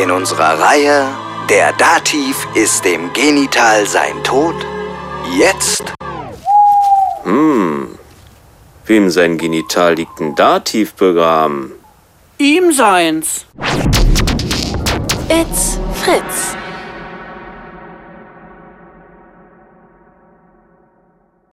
in unserer Reihe Der Dativ ist dem Genital sein Tod. Jetzt Hm. Wem sein Genital liegt ein Dativ begraben? Ihm seins. It's Fritz.